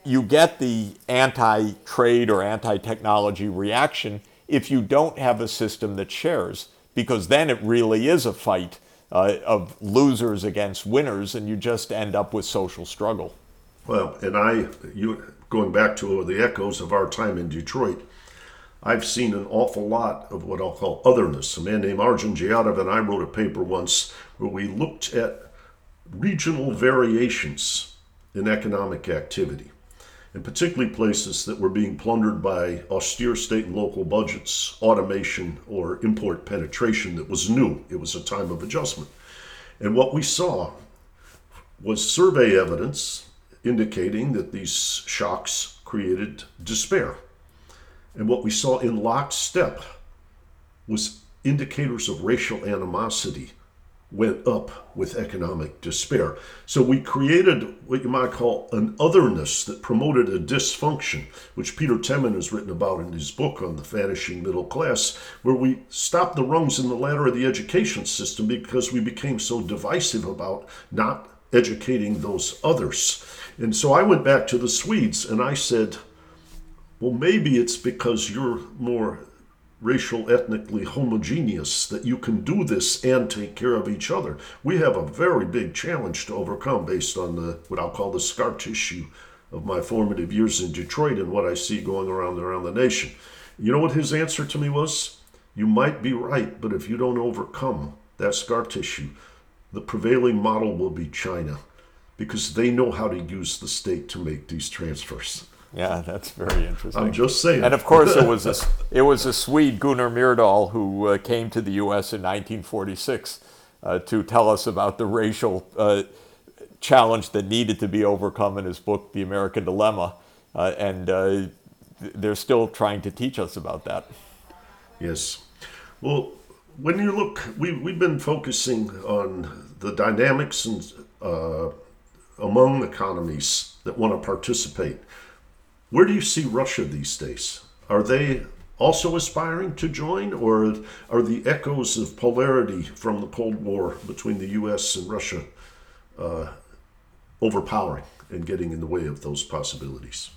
you get the anti-trade or anti-technology reaction if you don't have a system that shares, because then it really is a fight uh, of losers against winners, and you just end up with social struggle. Well, and I, you going back to the echoes of our time in Detroit, I've seen an awful lot of what I'll call otherness. A man named Arjun Jayadav and I wrote a paper once where we looked at regional variations in economic activity, and particularly places that were being plundered by austere state and local budgets, automation, or import penetration that was new. It was a time of adjustment. And what we saw was survey evidence indicating that these shocks created despair. And what we saw in lockstep was indicators of racial animosity went up with economic despair. So we created what you might call an otherness that promoted a dysfunction, which Peter Temin has written about in his book on the vanishing middle class, where we stopped the rungs in the ladder of the education system because we became so divisive about not educating those others. And so I went back to the Swedes and I said, well, maybe it's because you're more racial, ethnically homogeneous that you can do this and take care of each other. We have a very big challenge to overcome based on the what I'll call the scar tissue of my formative years in Detroit and what I see going around around the nation. You know what his answer to me was? You might be right, but if you don't overcome that scar tissue, the prevailing model will be China because they know how to use the state to make these transfers. Yeah, that's very interesting. I'm just saying. And of course, it was a, it was a Swede, Gunnar Myrdal, who uh, came to the U.S. in 1946 uh, to tell us about the racial uh, challenge that needed to be overcome in his book, The American Dilemma. Uh, and uh, they're still trying to teach us about that. Yes. Well, when you look, we, we've been focusing on the dynamics and, uh, among economies that want to participate where do you see Russia these days? Are they also aspiring to join, or are the echoes of polarity from the Cold War between the U.S. and Russia uh, overpowering and getting in the way of those possibilities?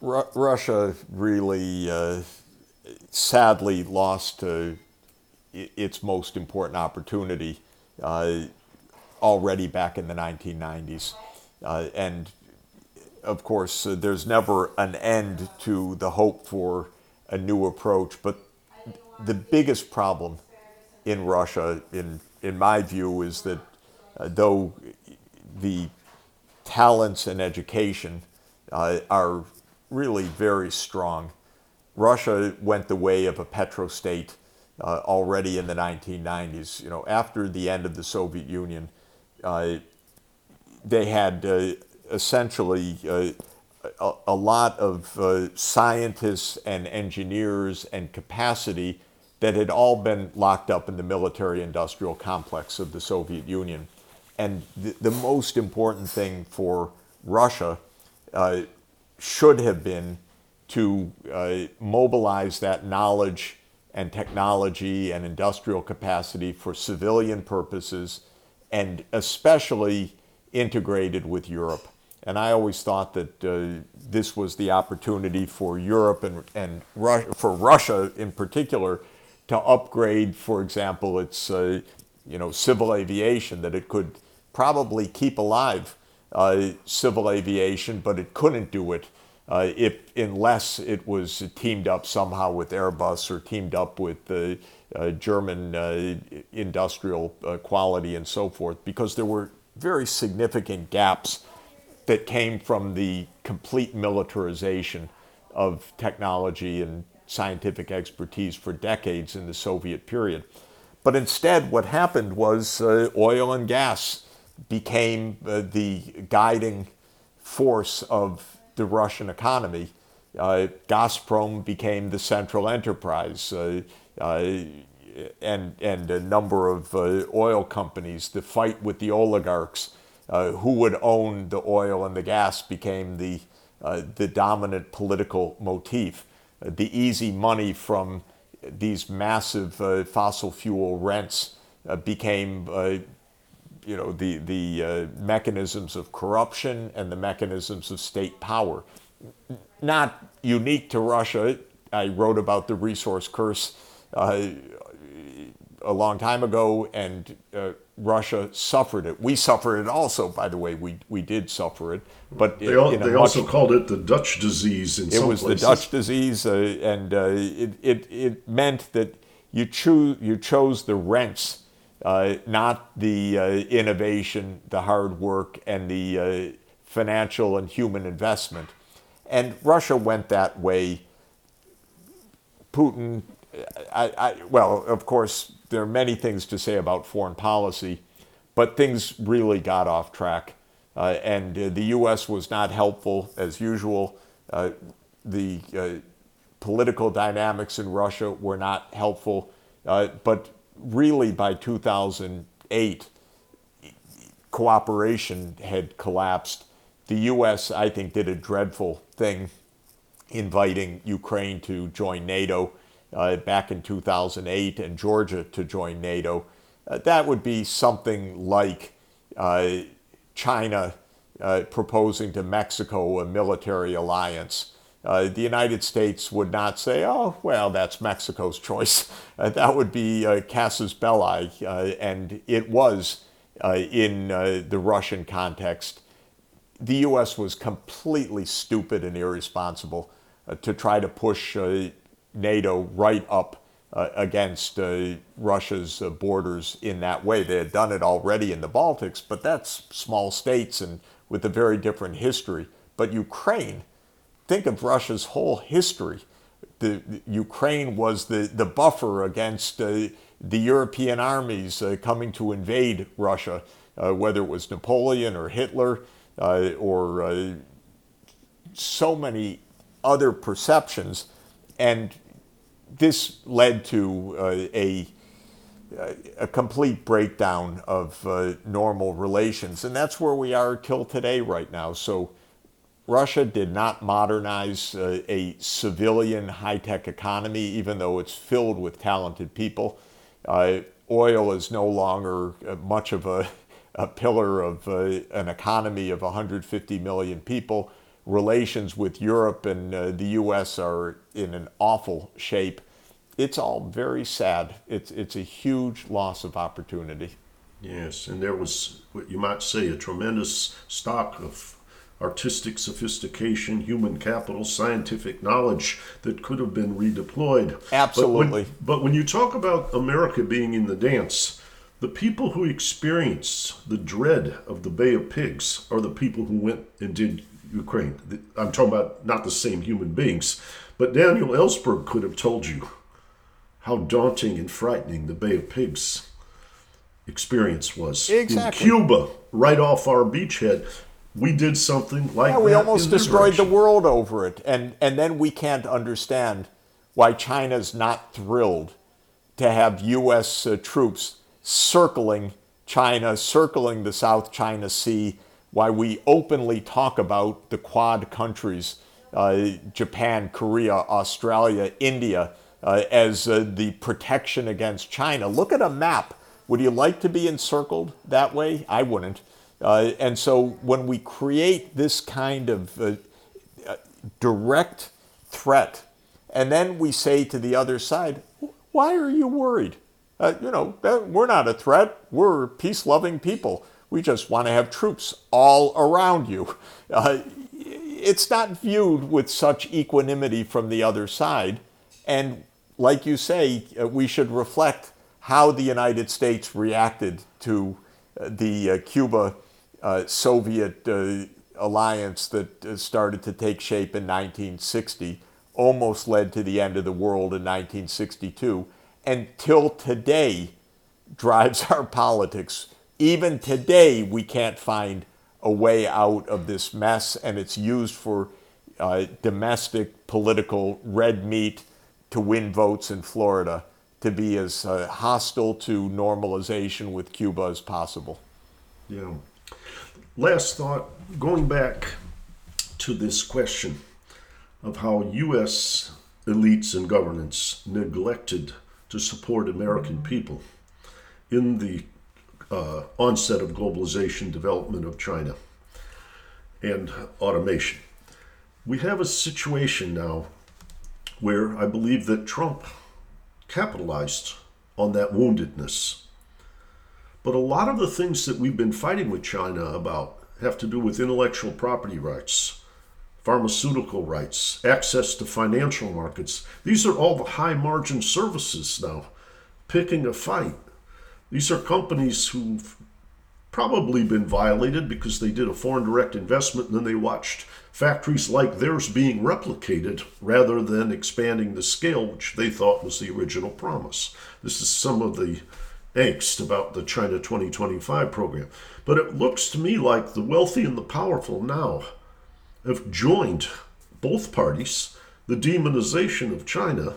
Ru- Russia really, uh, sadly, lost uh, its most important opportunity uh, already back in the 1990s. Uh, and of course, uh, there's never an end to the hope for a new approach. But the biggest problem in Russia, in, in my view, is that uh, though the talents and education uh, are really very strong, Russia went the way of a petrostate uh, already in the 1990s. You know, after the end of the Soviet Union, uh, they had uh, essentially uh, a, a, lot of uh, scientists and engineers and capacity that had all been locked up in the military industrial complex of the Soviet Union. And the, the most important thing for Russia uh, should have been to uh, mobilize that knowledge and technology and industrial capacity for civilian purposes and especially integrated with Europe. And I always thought that uh, this was the opportunity for Europe and, and Russia, for Russia in particular to upgrade, for example, its uh, you know, civil aviation, that it could probably keep alive uh, civil aviation, but it couldn't do it uh, if, unless it was teamed up somehow with Airbus or teamed up with the uh, German uh, industrial quality and so forth, because there were very significant gaps that came from the complete militarization of technology and scientific expertise for decades in the Soviet period. But instead, what happened was uh, oil and gas became uh, the guiding force of the Russian economy uh, Gazprom became the central enterprise, uh, uh, and and a number of uh, oil companies. The fight with the oligarchs, uh, who would own the oil and the gas, became the the dominant political motif. the easy money from these massive fossil fuel rents became you know, the, the uh, mechanisms of corruption and the mechanisms of state power. Not unique to Russia. I wrote about the resource curse uh, a long time ago, and uh, Russia suffered it. We suffered it also, by the way. We, we did suffer it, but they, all, they also called it the Dutch disease. In it was places. the Dutch disease, uh, and uh, it, it, it meant that you choose you chose the rents uh, not the uh, innovation, the hard work, and the uh, financial and human investment. And Russia went that way. Putin, I, I, well, of course, there are many things to say about foreign policy, but things really got off track. Uh, and uh, the U.S. was not helpful as usual. Uh, the political dynamics in Russia were not helpful. but really by 2008, cooperation had collapsed. The U.S., I think, did a dreadful thing inviting Ukraine to join NATO uh, back in 2008 and Georgia to join NATO. Uh, that would be something like uh, China uh, proposing to Mexico a military alliance. Uh, the United States would not say, oh, well, that's Mexico's choice. Uh, that would be casus belli, and it was in the Russian context. The U.S. was completely stupid and irresponsible to try to push NATO right up against Russia's borders in that way. They had done it already in the Baltics, but that's small states and with a very different history. But Ukraine, think of Russia's whole history. The, the Ukraine was the, the buffer against uh, the European armies uh, coming to invade Russia, uh, whether it was Napoleon or Hitler uh, or uh, so many other perceptions. And this led to uh, a, a complete breakdown of normal relations. And that's where we are till today, right now. So Russia did not modernize uh, a civilian high tech economy, even though it's filled with talented people. Uh, oil is no longer uh, much of a, a pillar of uh, an economy of 150 million people. Relations with Europe and uh, the US are in an awful shape. It's all very sad. It's, it's a huge loss of opportunity. Yes, and there was what you might say a tremendous stock of artistic sophistication, human capital, scientific knowledge that could have been redeployed. Absolutely. But when, but when, you talk about America being in the dance, the people who experience the dread of the Bay of Pigs are the people who went and did Ukraine. I'm talking about not the same human beings, but Daniel Ellsberg could have told you how daunting and frightening the Bay of Pigs experience was. Exactly. In Cuba, right off our beachhead, we did something like yeah, we almost destroyed the world over it, and and then we can't understand why China's not thrilled to have U.S. Uh, troops circling China, circling the South China Sea. Why we openly talk about the Quad countries, uh, Japan, Korea, Australia, India, uh, as uh, the protection against China. Look at a map. Would you like to be encircled that way? I wouldn't. Uh, and so when we create this kind of uh, uh, direct threat, and then we say to the other side, why are you worried? You know, we're not a threat. We're peace loving people. We just want to have troops all around you. Uh, it's not viewed with such equanimity from the other side. And like you say, uh, we should reflect how the United States reacted to the Cuba uh, Soviet uh, alliance that uh, started to take shape in 1960, almost led to the end of the world in 1962, and till today drives our politics. Even today, we can't find a way out of this mess, and it's used for uh, domestic political red meat to win votes in Florida to be as uh, hostile to normalization with Cuba as possible. Yeah. Last thought going back to this question of how U.S. elites and governance neglected to support American people in the uh, onset of globalization, development of China, and automation. We have a situation now where I believe that Trump capitalized on that woundedness. But a lot of the things that we've been fighting with China about have to do with intellectual property rights, pharmaceutical rights, access to financial markets. These are all the high margin services now picking a fight. These are companies who've probably been violated because they did a foreign direct investment and then they watched factories like theirs being replicated rather than expanding the scale, which they thought was the original promise. This is some of the angst about the China 2025 program. But it looks to me like the wealthy and the powerful now have joined both parties, the demonization of China,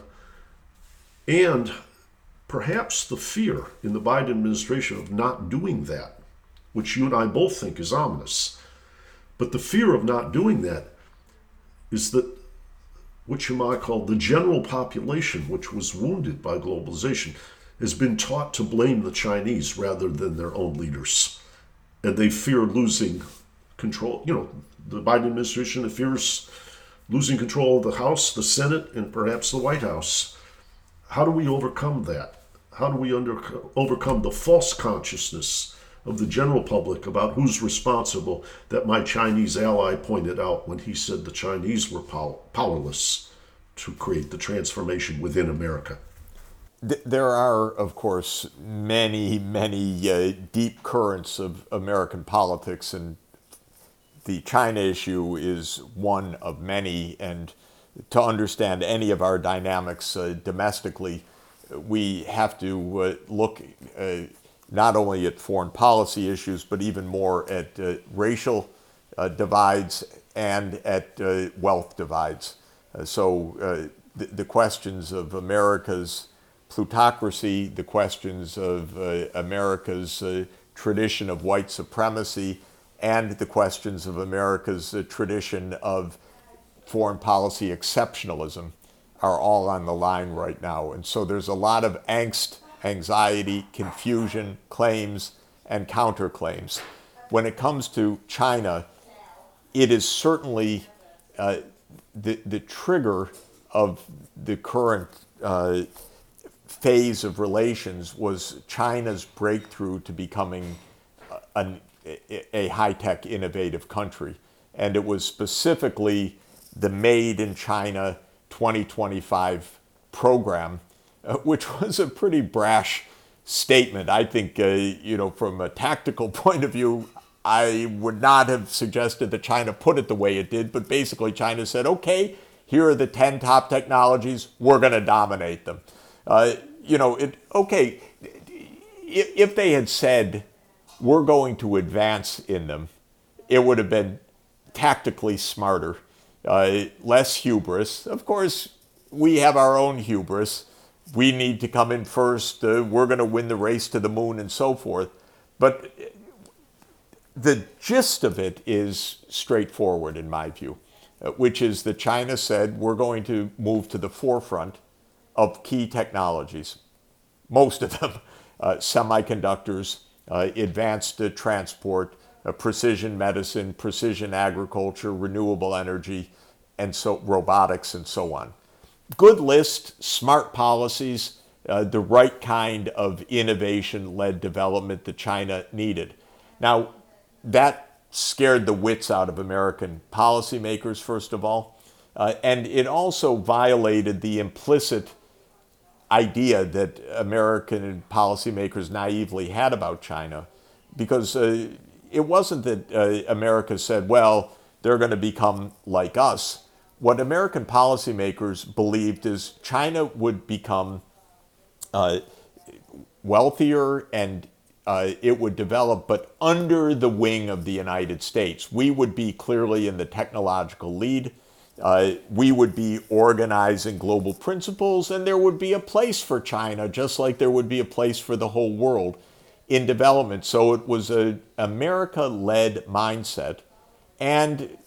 and perhaps the fear in the Biden administration of not doing that, which you and I both think is ominous. But the fear of not doing that is that what you might call the general population, which was wounded by globalization, has been taught to blame the Chinese rather than their own leaders. And they fear losing control. You know, the Biden administration fears losing control of the House, the Senate, and perhaps the White House. How do we overcome that? How do we under, overcome the false consciousness of the general public about who's responsible that my Chinese ally pointed out when he said the Chinese were pow- powerless to create the transformation within America? There are, of course, many, many uh, deep currents of American politics, and the China issue is one of many. And to understand any of our dynamics uh, domestically, we have to uh, look uh, not only at foreign policy issues, but even more at uh, racial uh, divides and at wealth divides. so the, questions of America's plutocracy, the questions of uh, America's uh, tradition of white supremacy, and the questions of America's uh, tradition of foreign policy exceptionalism are all on the line right now. And so there's a lot of angst, anxiety, confusion, claims, and counterclaims. When it comes to China, it is certainly uh, the, the trigger of the current uh, phase of relations was China's breakthrough to becoming a, a high tech, innovative country. And it was specifically the Made in China 2025 program, uh, which was a pretty brash statement. I think, uh, you know, from a tactical point of view, I would not have suggested that China put it the way it did, but basically, China said, okay, here are the 10 top technologies, we're going to dominate them. Uh, you know, it, okay, if they had said, we're going to advance in them, it would have been tactically smarter, uh, less hubris. Of course, we have our own hubris. We need to come in first. Uh, we're going to win the race to the moon and so forth. But the gist of it is straightforward, in my view, uh, which is that China said we're going to move to the forefront of key technologies, most of them uh, semiconductors, uh, advanced uh, transport, precision medicine, precision agriculture, renewable energy, and so robotics and so on. Good list, smart policies, uh, the right kind of innovation led development that China needed. Now, that scared the wits out of American policymakers, first of all, uh, and it also violated the implicit idea that American policymakers naively had about China, because uh, it wasn't that uh, America said, well, they're going to become like us. What American policymakers believed is China would become uh, wealthier and uh, it would develop, but under the wing of the United States. We would be clearly in the technological lead. uh, we would be organizing global principles and there would be a place for China, just like there would be a place for the whole world in development. So it was an America led mindset. And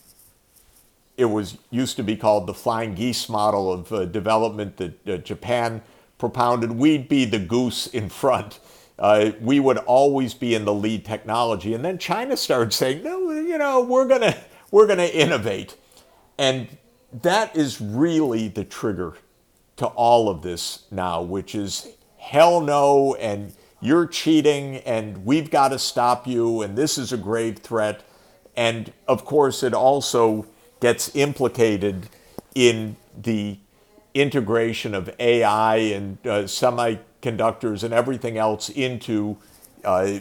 it was used to be called the flying geese model of uh, development that uh, Japan propounded. We'd be the goose in front. Uh, we would always be in the lead technology. And then China started saying, no, you know, we're gonna we're gonna innovate. And that is really the trigger to all of this now, which is hell no, and you're cheating, and we've got to stop you, and this is a grave threat. And of course, it also gets implicated in the integration of AI and uh, semiconductors and everything else into uh,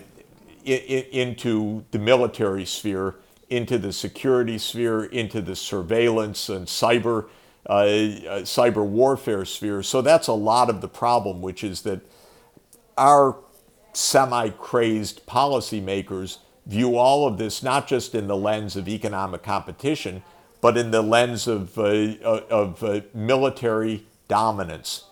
into the military sphere, into the security sphere, into the surveillance and cyber uh, uh, cyber warfare sphere. So that's a lot of the problem, which is that our semi-crazed policymakers view all of this not just in the lens of economic competition, but in the lens of, uh, uh, of uh, military dominance,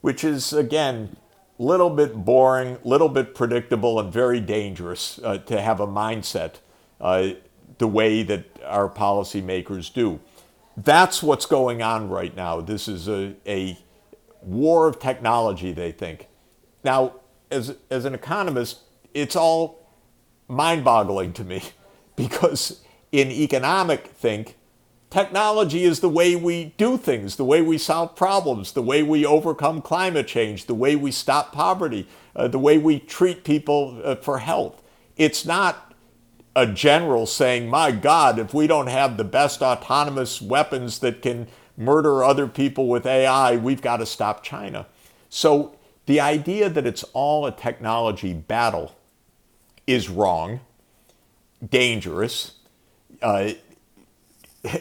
which is, again, a little bit boring, a little bit predictable, and very dangerous uh, to have a mindset uh, the way that our policymakers do. That's what's going on right now. This is a, a war of technology, they think. Now, as, as an economist, it's all mind boggling to me because in economic think, Technology is the way we do things, the way we solve problems, the way we overcome climate change, the way we stop poverty, uh, the way we treat people uh, for health. It's not a general saying, my God, if we don't have the best autonomous weapons that can murder other people with AI, we've got to stop China. So the idea that it's all a technology battle is wrong, dangerous. Uh,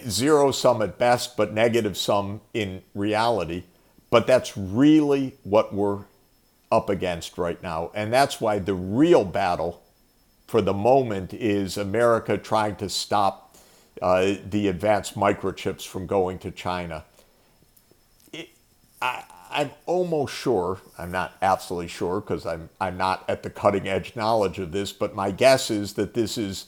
zero sum at best, but negative sum in reality. But that's really what we're up against right now. And that's why the real battle for the moment is America trying to stop uh, the advanced microchips from going to China. It, I, I'm almost sure, I'm not absolutely sure because I'm, I'm not at the cutting edge knowledge of this, but my guess is that this is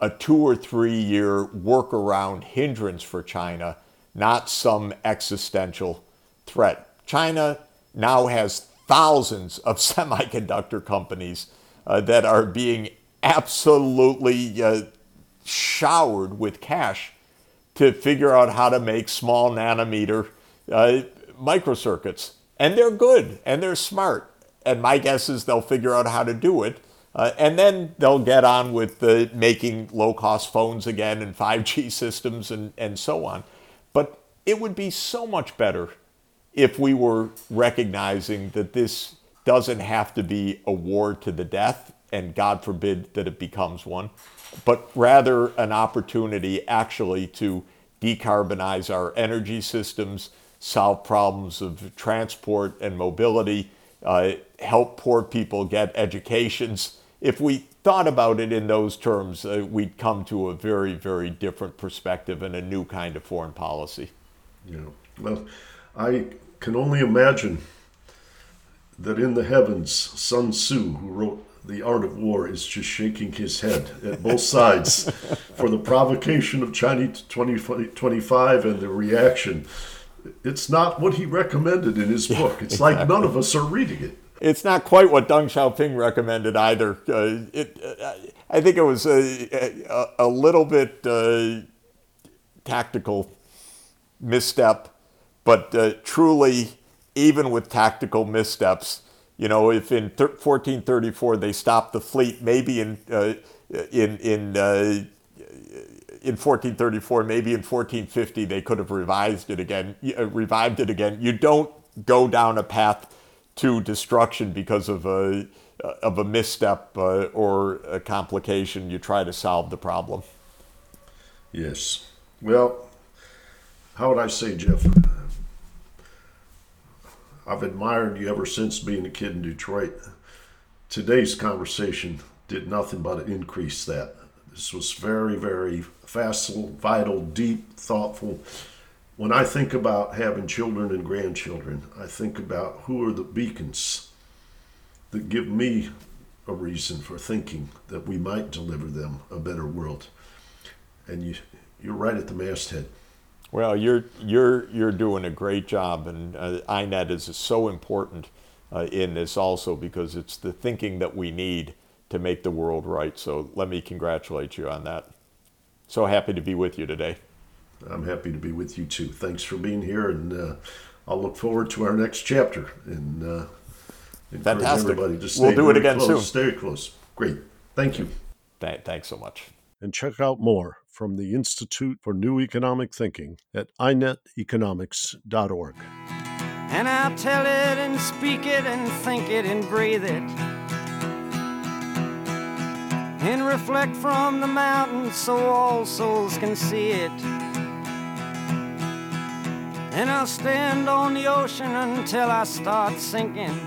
a two or three year workaround hindrance for China, not some existential threat. China now has thousands of semiconductor companies uh, that are being absolutely uh, showered with cash to figure out how to make small nanometer uh, microcircuits. And they're good and they're smart. And my guess is they'll figure out how to do it. Uh, and then they'll get on with the making low cost phones again and 5G systems and, and so on. But it would be so much better if we were recognizing that this doesn't have to be a war to the death, and God forbid that it becomes one, but rather an opportunity actually to decarbonize our energy systems, solve problems of transport and mobility, uh, help poor people get educations if we thought about it in those terms, uh, we'd come to a very, very different perspective and a new kind of foreign policy. Yeah. Well, I can only imagine that in the heavens, Sun Tzu, who wrote The Art of War, is just shaking his head at both sides for the provocation of China 2025 and the reaction. It's not what he recommended in his book. It's exactly. like none of us are reading it it's not quite what Deng Xiaoping recommended either. Uh, it, uh, I think it was a, a, a little bit uh, tactical misstep, but uh, truly, even with tactical missteps, you know, if in 1434 they stopped the fleet, maybe in uh, in in uh, in 1434, maybe in 1450 they could have revised it again, uh, revived it again. You don't go down a path to destruction because of a uh, of a misstep uh, or a complication. You try to solve the problem. Yes. Well, how would I say, Jeff? Uh, I've admired you ever since being a kid in Detroit. Today's conversation did nothing but increase that. This was very, very facile, vital, deep, thoughtful, when I think about having children and grandchildren, I think about who are the beacons that give me a reason for thinking that we might deliver them a better world. And you, you're right at the masthead. Well, you're you're you're doing a great job, and uh, INET is so important uh, in this also because it's the thinking that we need to make the world right. So let me congratulate you on that. So happy to be with you today. I'm happy to be with you too. Thanks for being here, and uh, I'll look forward to our next chapter. And uh, encourage Fantastic. everybody to stay We'll do it again close, soon. Stay close. Great. Thank you. Th- thanks so much. and check out more from the Institute for New Economic Thinking at ineteconomics.org. And I'll tell it and speak it and think it and breathe it. And reflect from the mountains so all souls can see it. And I'll stand on the ocean until I start sinking.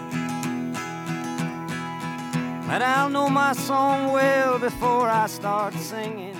But I'll know my song well before I start singing.